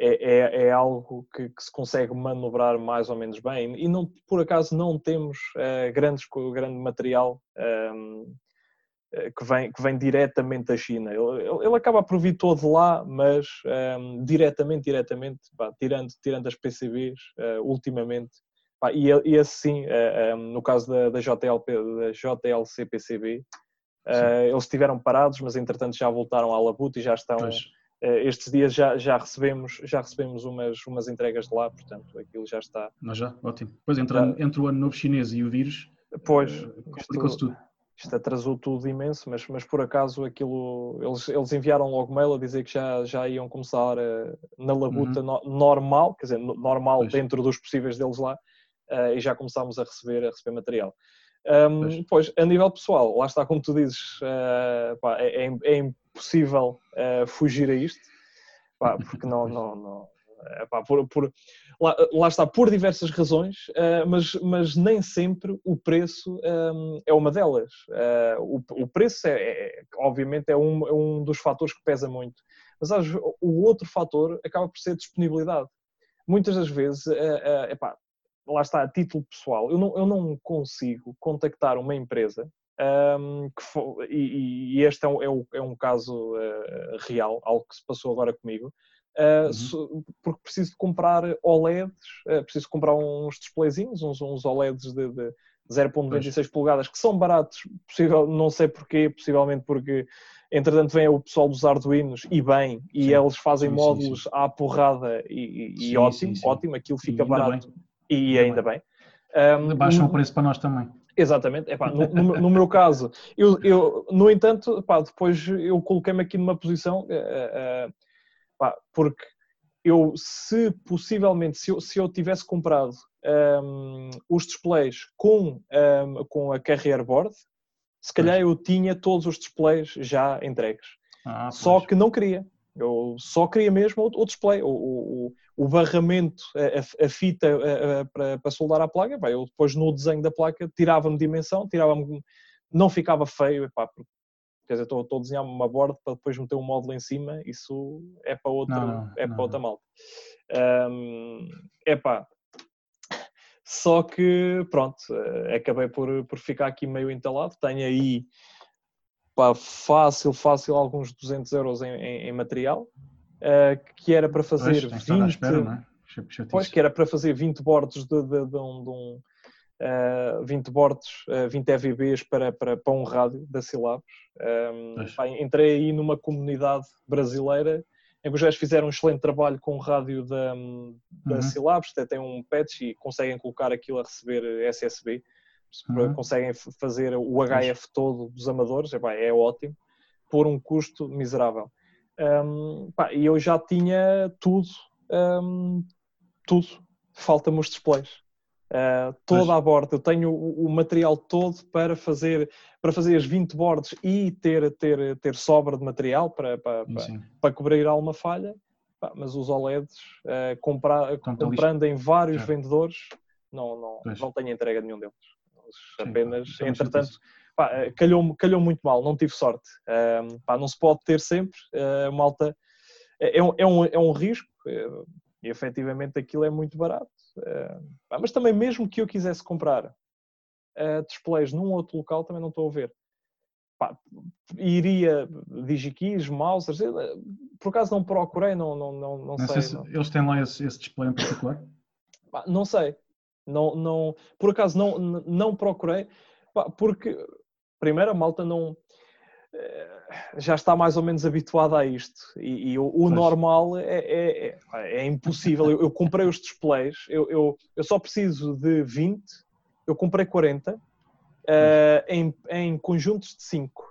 é, é, é algo que, que, se consegue manobrar mais ou menos bem. E não, por acaso não temos uh, grandes, grande material ehm, que, vem, que vem diretamente da China. Ele, ele acaba por vir todo lá, mas um, ehm, diretamente, diretamente, pá, tirando, tirando as PCBs, uh, ultimamente, pá, e, e assim, uh, eh, um, ehm, no caso da, da, JLP, da JLC PCB, eles estiveram parados, mas entretanto já voltaram à labuta e já estão... Pois. eh, estes dias já, já, recebemos, já recebemos umas, umas entregas de lá, portanto aquilo já está.
Nós já, ótimo. Depois entre, entre o ano novo chinês e o vírus,
pois, uh, complicou-se tudo. isto atrasou tudo imenso, mas, mas por acaso aquilo, eles, eles enviaram logo mail a dizer que já, já iam começar uh, na labuta uhum. no, normal, quer dizer, normal pois. dentro dos possíveis deles lá, uh, e já começámos a receber, a receber material. Um, pois. pois. a nível pessoal, lá está como tu dizes, uh, pá, é, é, é, impossível fugir a isto, pá, porque não, não, não, Epá, por, por, lá, lá, está, por diversas razões, uh, mas, mas nem sempre o preço um, eh, é uma delas. Uh, o, o, preço, é, é, obviamente, é um, é um dos fatores que pesa muito. Mas o outro fator acaba por ser disponibilidade. Muitas das vezes, uh, lá está, a título pessoal, eu não, eu não consigo contactar uma empresa um, for, e, e, este é um, é um, é um caso uh, real, algo que se passou agora comigo, uhum. porque preciso de comprar OLEDs, uh, preciso comprar uns displayzinhos, uns, uns OLEDs de, de 0.96 polegadas que são baratos, possível, não sei porquê, possivelmente porque entretanto vem o pessoal dos Arduinos e bem, e sim, eles fazem sim, módulos sim, à porrada e, e ótimo, ótimo, aquilo fica barato bem. e ainda bem.
Um, Baixam o preço para nós também.
Exatamente, Epá, no, no, no, meu caso, eu, eu no entanto, epá, depois eu coloquei-me aqui numa posição uh, uh, Pá, porque eu, se possivelmente, se eu, se eu tivesse comprado um, os displays com, um, com a Carrier Board, se calhar eu tinha todos os displays já entregues. Ah, só que não queria. Eu só queria mesmo o, o display, o, o, o barramento, a, a fita a, a, para, para soldar a placa. Pá, eu depois no desenho da placa tirava-me dimensão, tirava-me, não ficava feio, epá, quer dizer, estou, estou a desenhar uma borda para depois meter um módulo em cima, isso é para, outro, não, é não, para outra malta. Um, é pá. Só que, pronto, eh, acabei por, por ficar aqui meio entalado. Tenho aí, pá, fácil, fácil, alguns 200 euros em, em, em material, uh, que era para fazer pois, 20... Espera, não é? Pois, que era para fazer 20 bordos de, de, de, um, de um uh, 20 bordos, uh, 20 EVBs para, para, para um rádio da Silabos. Um, pá, entrei aí numa comunidade brasileira em que os gajos fizeram um excelente trabalho com o rádio da, da uhum. Silabos, até tem um patch e conseguem colocar aquilo a receber SSB, uhum. conseguem fazer o HF todo dos amadores, é, é ótimo, por um custo miserável. Um, pá, e eu já tinha tudo, um, tudo, falta-me os displays. Uh, toda a borda, eu tenho o, o, material todo para fazer, para fazer as 20 bordes e ter, ter, ter sobra de material para, para, para, para cobrir alguma falha, mas os OLEDs, uh, compra, comprando em vários vendedores, não, não, não tenho entrega de nenhum deles. Apenas, pá, entretanto, pá, calhou, calhou muito mal, não tive sorte. Uh, pá, não se pode ter sempre, uh, malta, é, é, um, é, um, é um risco, e efetivamente aquilo é muito barato. Uh, mas também, mesmo que eu quisesse comprar uh, displays num outro local, também não estou a ver. Pá, iria DigiKeys, mousers, por acaso não procurei, não, não, não, não, não sei.
sei não. Eles têm lá esse, esse display em particular?
Pá, não sei. Não, não, por acaso não, não procurei, porque primeiro a malta não eh, já está mais ou menos habituada a isto e, e o, o normal é, é, é, é impossível. Eu, eu, comprei os displays, eu, eu, eu, só preciso de 20, eu comprei 40 uh, eh, em, em conjuntos de 5.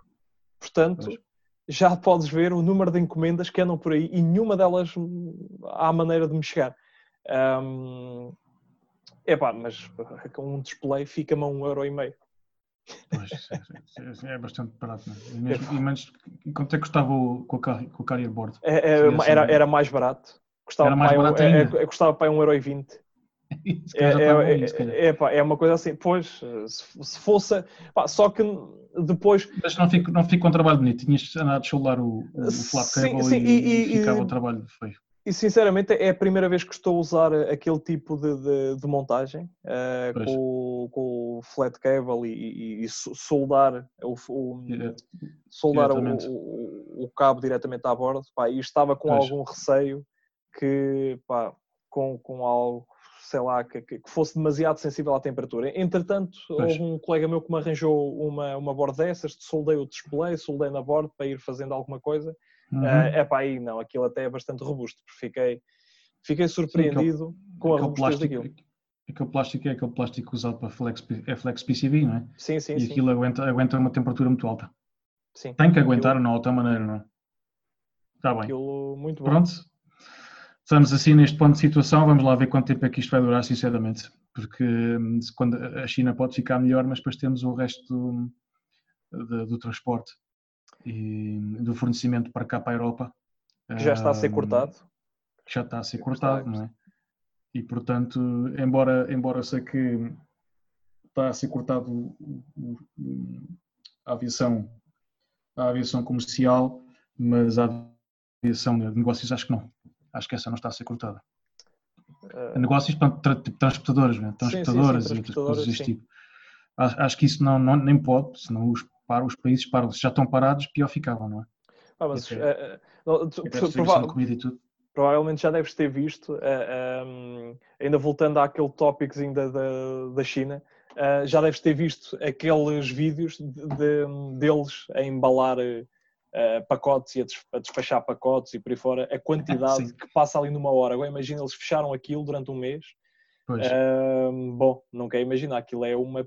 Portanto, pois. já podes ver o número de encomendas que andam por aí e nenhuma delas há maneira de me chegar. Um, epá, mas um display fica-me a um euro e meio.
Pois, é, é, bastante barato. Né? E, mesmo, e menos, quanto é que custava o, com, a, com o carrier board?
É, é, era, era mais barato. Custava era mais barato um, é, custava para 1,20€. É, é, é, é, é, uma coisa assim, pois, se, se fosse, pá, só que depois.
Mas não fico, não fico com um trabalho bonito, tinhas andado a soldar o, o flat cable sim, sim, e, e, e, ficava o trabalho feio.
E sinceramente é a primeira vez que estou a usar aquele tipo de, de, de montagem uh, com, com, o flat cable e, e, e soldar, o, o soldar o, o, o, cabo diretamente à bordo. Pá, e estava com pois. algum receio que pá, com, com algo, sei lá, que, que, fosse demasiado sensível à temperatura. Entretanto, pois. houve um colega meu que me arranjou uma, uma borda dessas, soldei o display, soldei na borda para ir fazendo alguma coisa Uhum. Uh, epá, aí não, aquilo até é bastante robusto, porque fiquei, fiquei surpreendido Sim, aquele, com a robustez daquilo.
aquele plástico é aquele plástico usado para flex, é flex PCB, não é?
Sim, sim,
e
sim.
aquilo aguenta, aguenta uma temperatura muito alta.
sim.
Tem que aguentar,
Aquilo-
não há outra maneira, não é? Está bem.
Aquilo muito bom.
Pronto. Estamos assim neste ponto de situação. Vamos lá ver quanto tempo é que isto vai durar, sinceramente. Porque hum, quando a China pode ficar melhor, mas depois temos o resto do, do, do transporte e do fornecimento para cá para a Europa.
Que já está a ser cortado.
que já está a ser
Já
cortado,
está,
não é? E portanto, embora, embora sei que está a ser cortado a aviação, a aviação comercial, mas a aviação de negócios acho que não. Acho que essa não está a ser cortada.
Eh,
Negócios, portanto, tra- tipo transportadoras, né?
sim, sim,
transportadoras e outras
transportadoras,
coisas deste
sim.
tipo. Acho, acho que isso não, não- nem pode, senão os, para, os países param. Se já estão parados, pior ficavam, não é?
ah, mas,
é-
tu- prova-
tudo.
provavelmente já deves ter visto, eh, ehm, ainda voltando àquele tópicozinho da, da, da China, eh, já deves ter visto aqueles vídeos de, de- deles a embalar pacotes e a, des- a despachar pacotes e por aí fora, a quantidade
Sim.
que passa ali numa hora. Agora imagina, eles fecharam aquilo durante um mês.
Pois,
Ehm, bom, não quero imaginar, aquilo é uma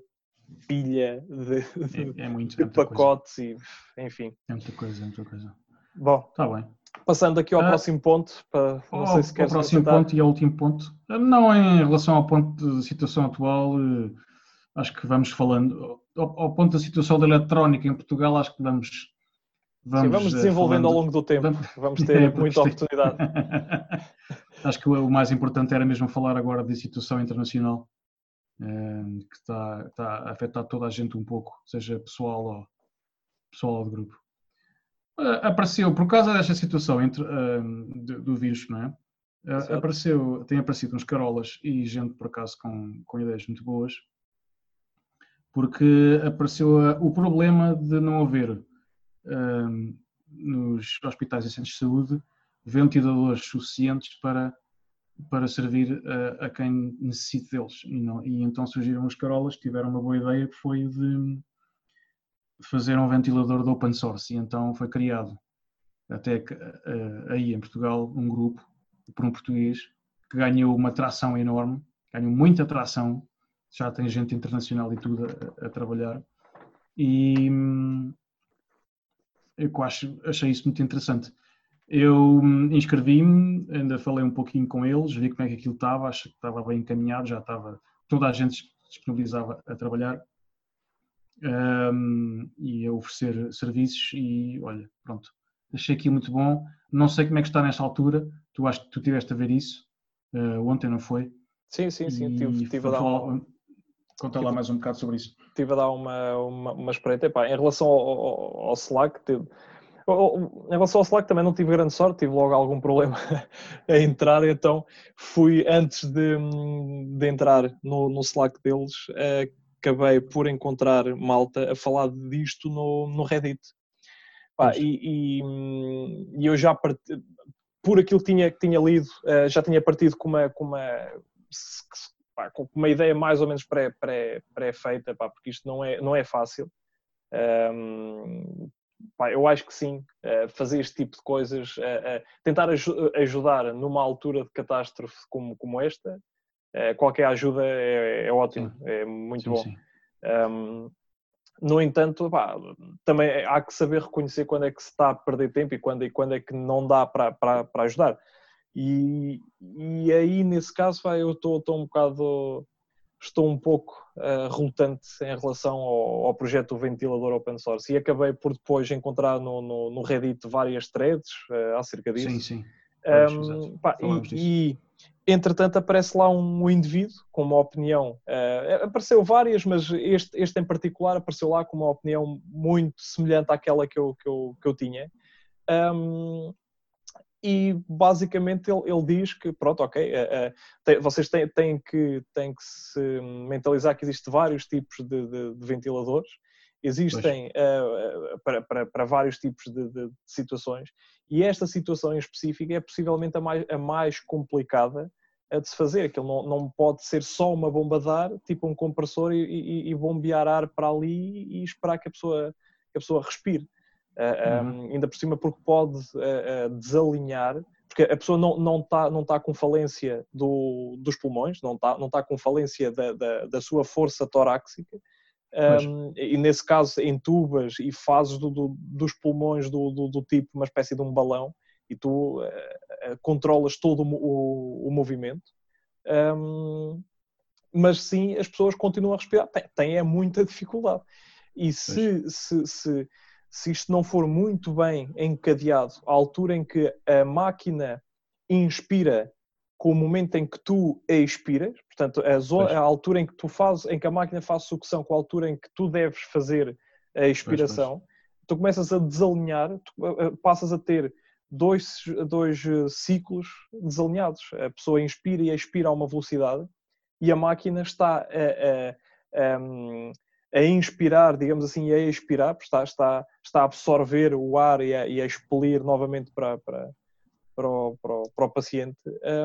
pilha de,
é, é muito,
de
é muita coisa.
pacotes e enfim.
É muita coisa, é muita coisa.
Bom,
Está bem.
passando aqui ao
Ah,
próximo ponto, para, não
Ao,
sei se
ao
queres
próximo
acrescentar.
ponto e ao último ponto, não em relação ao ponto de situação atual, eh, acho que vamos falando, ao, ao ponto da situação da eletrónica em Portugal, acho que vamos.
Sim, vamos
eh,
desenvolvendo ao
falando-
longo do tempo.
Vamos-
Vamos
É,
ter
porque
muita
é-
oportunidade.
Acho que o o mais importante era mesmo falar agora da situação internacional que está, está a afetar toda a gente um pouco, seja pessoal ou, pessoal ou de grupo. Eh, Apareceu, por causa desta situação entre, eh, do, do vírus, não é? Eh,
Certo.
Apareceu, tem aparecido uns carolas e gente, por acaso, com, com ideias muito boas, porque apareceu a- o problema de não haver eh, nos hospitais e centros de saúde ventiladores suficientes para, para servir a, a quem necessite deles. E, não- e então surgiram os carolas, tiveram uma boa ideia que foi de, fazer um ventilador de open source. E então foi criado, até que, eh, aí em Portugal, um grupo, por um português, que ganhou uma tração enorme, ganhou muita tração, já tem gente internacional e tudo a, a trabalhar. E hum, eu acho, achei isso muito interessante. Eu hum, inscrevi-me, ainda falei um pouquinho com eles, vi como é que aquilo estava, acho que estava bem encaminhado, já estava, toda a gente disponibilizava a trabalhar hum, e a oferecer serviços e olha, pronto, achei aquilo muito bom. Não sei como é que está nesta altura, tu acho que tu tiveste a ver isso, eh, ontem não foi?
Sim, sim, sim.
E
Tive, tive a dar uma,
Conta lá mais um bocado sobre isso.
tive a dar uma, uma, uma espreita. Epá, em relação ao, ao, ao Slack, tive- ao- em relação ao Slack também não tive grande sorte, tive logo algum problema a entrar, então fui antes de, de entrar no, no Slack deles, acabei por encontrar malta a falar disto no, no Reddit. Pá, e, e, e eu já parti, por aquilo que tinha, que tinha lido, eh, já tinha partido com uma, com uma, pá, com uma ideia mais ou menos pré- pré- pré-feita, pá, porque isto não é, não é fácil. Pá, eu acho que sim, eh, fazer este tipo de coisas, eh, eh, tentar aju- ajudar numa altura de catástrofe como, como esta, qualquer ajuda é, é ótimo, é muito
Sim,
bom.
sim.
Um, no entanto, pá, também há que saber reconhecer quando é que se está a perder tempo e quando, e quando é que não dá para, para, para ajudar. E, e aí, nesse caso, pá, eu estou, estou um bocado, estou um pouco uh, relutante em relação ao, ao projeto do ventilador open source e acabei por depois encontrar no, no, no Reddit várias threads uh, acerca disso.
Sim, sim. Pois,
Um, pá, e, e, entretanto aparece lá um indivíduo com uma opinião, uh, apareceu várias, mas este, este em particular apareceu lá com uma opinião muito semelhante àquela que eu, que eu, que eu tinha. Um, e basicamente ele, ele diz que, pronto, ok, uh, uh, vocês têm, têm, que, têm que se mentalizar que existem vários tipos de, de, de ventiladores, existem uh, para, para, para, vários tipos de, de, situações. E esta situação em específico é possivelmente a mais, a mais complicada a de se fazer, que ele não, não pode ser só uma bomba de ar, tipo um compressor e, e, e bombear ar para ali e esperar que a pessoa, que a pessoa respire. Uh, um, ainda por cima porque pode uh, desalinhar, porque a pessoa não, não, está, não está com falência do, dos pulmões, não está, não está com falência da, da, da sua força torácica, um, e nesse caso entubas e fazes do, do, dos pulmões do, do, tipo uma espécie de um balão e tu uh, controlas todo o, o, o movimento. Um, mas sim, as pessoas continuam a respirar, têm, têm é muita dificuldade. E se, se, se, se isto não for muito bem encadeado, à altura em que a máquina inspira com o momento em que tu expiras, portanto, a, zona, a, altura em que tu fazes, em que a máquina faz sucção com a altura em que tu deves fazer a expiração, pois, pois. tu começas a desalinhar, tu passas a ter dois, dois eh, ciclos desalinhados. A pessoa inspira e expira a uma velocidade e a máquina está a, a, a, a inspirar, digamos assim, e a expirar, está, está, está a absorver o ar e a, e a expelir novamente para, para, para, o, para, o, para o paciente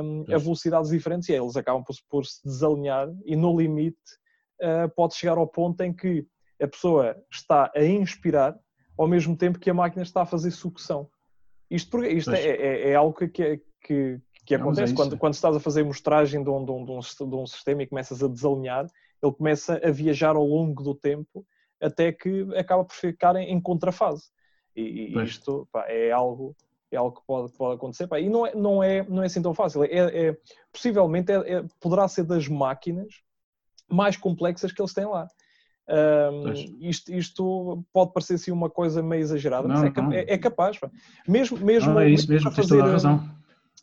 um, a velocidades diferentes e eles acabam por, por, se desalinhar e no limite uh, pode chegar ao ponto em que a pessoa está a inspirar ao mesmo tempo que a máquina está a fazer sucção. Isto, isto é, é, é, algo que, que, que é acontece é quando, quando estás a fazer mostragem de um, de, um, de, um, de um sistema e começas a desalinhar, ele começa a viajar ao longo do tempo até que acaba por ficar em, em contrafase. E, e isto pá, é algo é algo que pode, pode acontecer. Pá, e não é, não, é, não é assim tão fácil. É, é possivelmente é, é, poderá ser das máquinas mais complexas que eles têm lá. Um, isto, isto, pode parecer assim uma coisa meio exagerada, não, mas é, é capaz. Pá. Mesmo, mesmo,
não, é isso mesmo,
mesmo para fazer,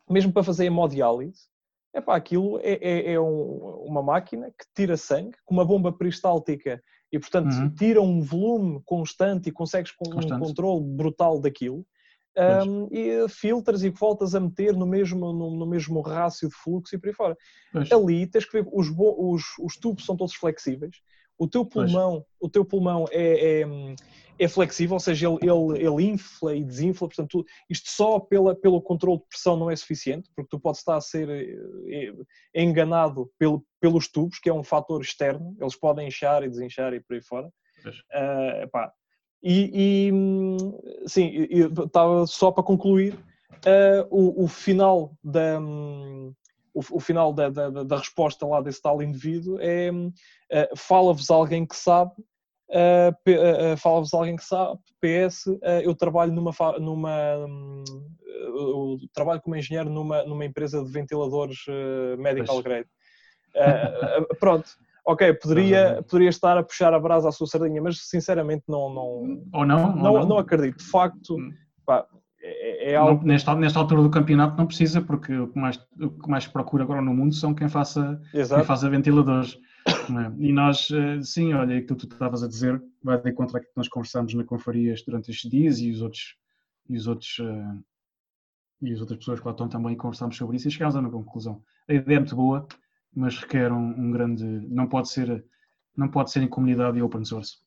mesmo para fazer hemodiálise, é pá, aquilo é, é, é um, uma máquina que tira sangue com uma bomba peristáltica e, portanto, uhum. tira um volume constante e consegues com constante. um controle brutal daquilo. Um, e filtras e voltas a meter no mesmo, no, no, mesmo rácio de fluxo e por aí fora. Pois. Ali tens que ver, os, os, os tubos são todos flexíveis, o teu pulmão, o teu pulmão é, é, é, flexível, ou seja, ele, ele, ele infla e desinfla, portanto, isto só pela, pelo controle de pressão não é suficiente, porque tu podes estar a ser eh, eh, enganado pelo, pelos tubos, que é um fator externo, eles podem inchar e desinchar e por aí fora. Uh, epá, e, e sim, estava só para concluir, uh, o, o, final da. Um, o, o, final da, da, da, resposta lá desse tal indivíduo é uh, fala-vos alguém que sabe, uh, fala-vos alguém que sabe, PS, eu trabalho numa, numa um, eu trabalho como engenheiro numa, numa empresa de ventiladores medical grade. pronto, ok, poderia, poderia estar a puxar a brasa à sua sardinha, mas sinceramente não. não
ou não?
Não,
ou não.
não acredito. De facto, hum. pá, é, é algo...
não, nesta, nesta altura do campeonato não precisa, porque o que mais, o que mais procura agora no mundo são quem faça, quem faça ventiladores. É? E nós, eh, sim, olha, aquilo que tu estavas a dizer vai de contra aquilo que nós conversamos na confarias durante estes dias e os outros. E os outros uh, e as outras pessoas que lá estão também conversámos sobre isso e chegámos a uma conclusão. A ideia é muito boa, mas requer um, um, grande. Não pode ser, não pode ser em comunidade e open source.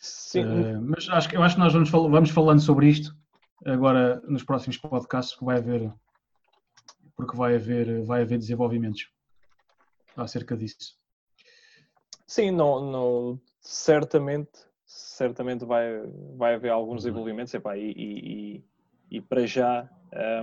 Sim. Uh,
mas acho que, eu acho que nós vamos, vamos falando sobre isto agora nos próximos podcasts que vai haver, porque vai haver, vai haver desenvolvimentos acerca disso.
Sim, não, não, certamente, certamente vai, vai haver alguns uhum. desenvolvimentos epá, e, e, e para já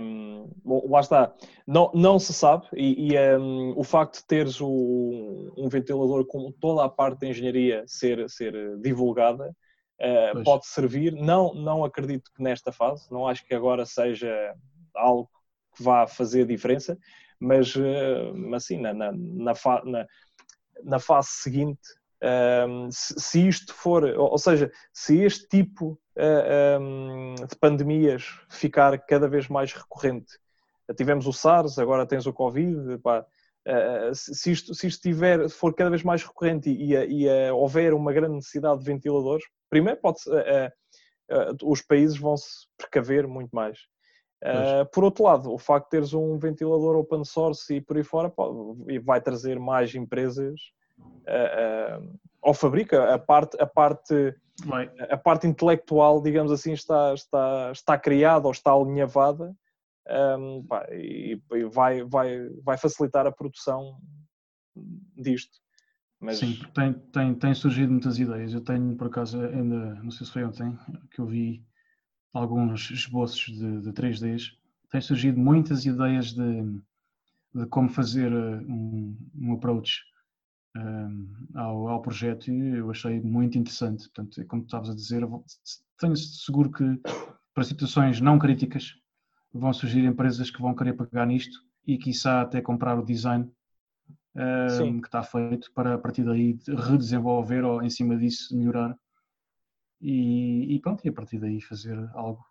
um, lá está, não, não se sabe e, e um, o facto de teres o, um ventilador com toda a parte da engenharia ser, ser divulgada uh, pode servir. Não, não acredito que nesta fase, não acho que agora seja algo que vá fazer diferença, mas, uh, mas sim, na, na, na, na, fase seguinte um, se, se, isto for, ou seja, se este tipo uh, um, de pandemias ficar cada vez mais recorrente, tivemos o SARS, agora tens o Covid, pá, uh, se, isto, se isto tiver, for cada vez mais recorrente e, e, e uh, houver uma grande necessidade de ventiladores, primeiro pode os países vão se precaver muito mais. Por outro lado, o facto de teres um ventilador open source e por aí fora pode, vai trazer mais empresas ao fabrica, a parte, a parte, a parte intelectual, digamos assim, está, está, está criada ou está alinhavada um, pá, e, e vai, vai, vai facilitar a produção disto.
Mas... Sim, tem, tem, tem surgido muitas ideias. Eu tenho, por acaso, ainda, não sei se foi ontem, que eu vi alguns esboços de, de 3Ds têm surgido muitas ideias de, de como fazer eh, um, um approach um, ao, ao, projeto e eu achei muito interessante. Portanto, como estavas a dizer, tenho seguro que para situações não críticas vão surgir empresas que vão querer pegar nisto e quiçá até comprar o design um, que está feito para a partir daí redesenvolver ou em cima disso melhorar e, e, pronto, e a partir daí fazer algo.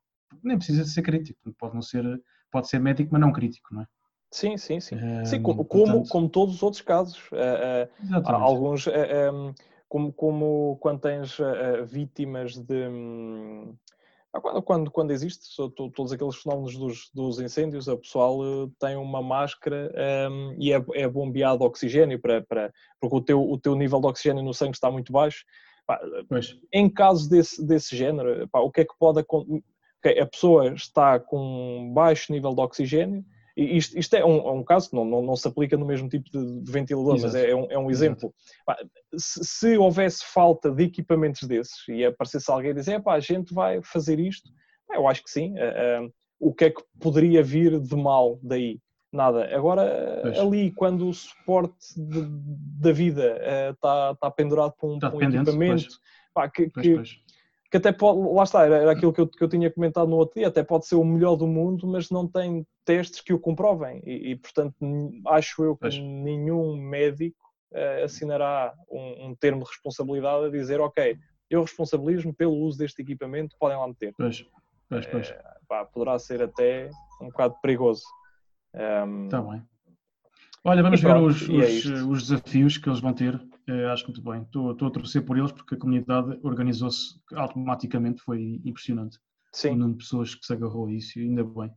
Nem precisa de ser crítico, pode não ser, pode ser médico, mas não crítico, não é?
Sim, sim, sim. Um, sim como, portanto... como todos os outros casos. Uh, uh, alguns, uh, um, como, como quando tens vítimas de. Um, quando, quando, quando existe todos aqueles fenómenos dos, dos incêndios, a pessoal tem uma máscara um, e é, é bombeado oxigênio para, para, porque o teu, o teu nível de oxigênio no sangue está muito baixo Pá, em casos desse, desse género, pá, o que é que pode acontecer? Okay, a pessoa está com baixo nível de oxigênio, e isto, isto é, um, é, um, caso que não, não, não, se aplica no mesmo tipo de, ventilador, Exato. mas é, é, um, é um exemplo. Pá, se, se, houvesse falta de equipamentos desses e aparecesse alguém a dizer, a gente vai fazer isto, eu acho que sim. Uh, uh, o que é que poderia vir de mal daí? Nada. Agora, pois. ali, quando o suporte de, da vida está, uh, tá pendurado para um, para um equipamento, pá, que, pois, que, que, até pode, lá está, era, era aquilo que eu, que eu tinha comentado no outro dia, até pode ser o melhor do mundo, mas não tem testes que o comprovem. E, e portanto, acho eu que nenhum médico uh, assinará um, um, termo de responsabilidade a dizer, ok, eu responsabilizo-me pelo uso deste equipamento, podem lá meter.
Pois, pois, pois. Uh,
pá, poderá ser até um bocado perigoso.
Está um, bem. Olha, vamos ver os, os, é os, desafios que eles vão ter. Uh, acho muito bem. Estou, estou a torcer por eles porque a comunidade organizou-se automaticamente, foi impressionante. Sim. O número de pessoas que se agarrou a isso, ainda bem.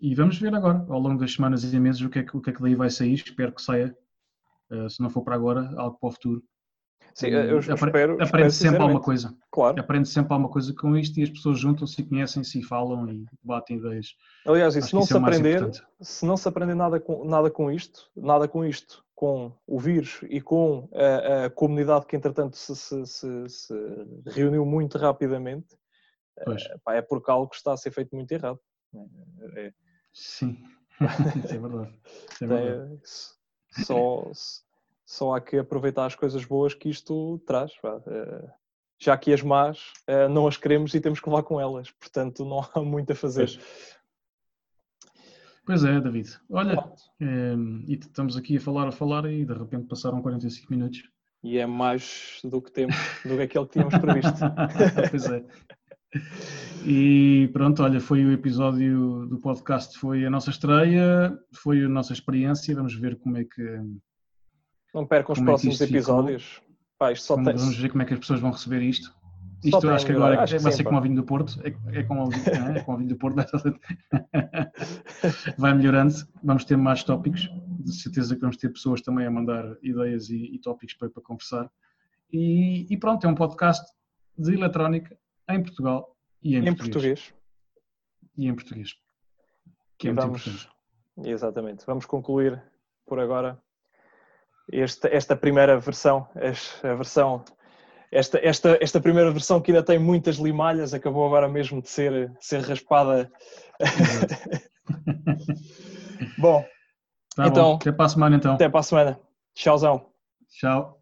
E vamos ver agora, ao longo das semanas e meses, o que é que, o que, é que daí vai sair. Espero que saia, uh, se não for para agora, algo para o futuro.
Sim, eu,
espero.
Aprende
sempre alguma coisa. Claro. Aprende sempre alguma coisa com isto e as pessoas juntam-se, conhecem-se e falam e batem ideias.
Aliás, e se não se é aprender, se não se aprender nada com, nada com isto, nada com isto, com o vírus e com a, a comunidade que entretanto se, se, se, se, reuniu muito rapidamente, é, pá, é porque algo está a ser feito muito errado.
É, é. Sim, isso é verdade. Isso é verdade.
Só, só há que aproveitar as coisas boas que isto traz. Eh, já que as más eh, não as queremos e temos que levar com elas, portanto não há muito a fazer.
Pois é, David. Olha, é, e estamos aqui a falar, a falar e de repente passaram 45 minutos.
E é mais do que temos, do que aquele que tínhamos previsto.
pois é. E pronto, olha, foi o episódio do podcast, foi a nossa estreia, foi a nossa experiência, vamos ver como é que
não percam os como é próximos é episódios.
Só tem... Vamos ver como é que as pessoas vão receber isto. Isto acho que agora acho vai ser como o vinho do Porto. É, é como o vinho, é, é o vinho do Porto. vai melhorando. Vamos ter mais tópicos. De certeza que vamos ter pessoas também a mandar ideias e, e tópicos para, para conversar. E, e, pronto, é um podcast de eletrónica em Portugal e em, em português. português. E em português. Que é muito vamos, importante.
Exatamente. Vamos concluir por agora esta, esta primeira versão, a versão esta, esta, esta primeira versão que ainda tem muitas limalhas acabou agora mesmo de ser, ser raspada. bom,
tá então. Bom. Até para a semana então.
Até para a semana. Tchauzão.
Tchau.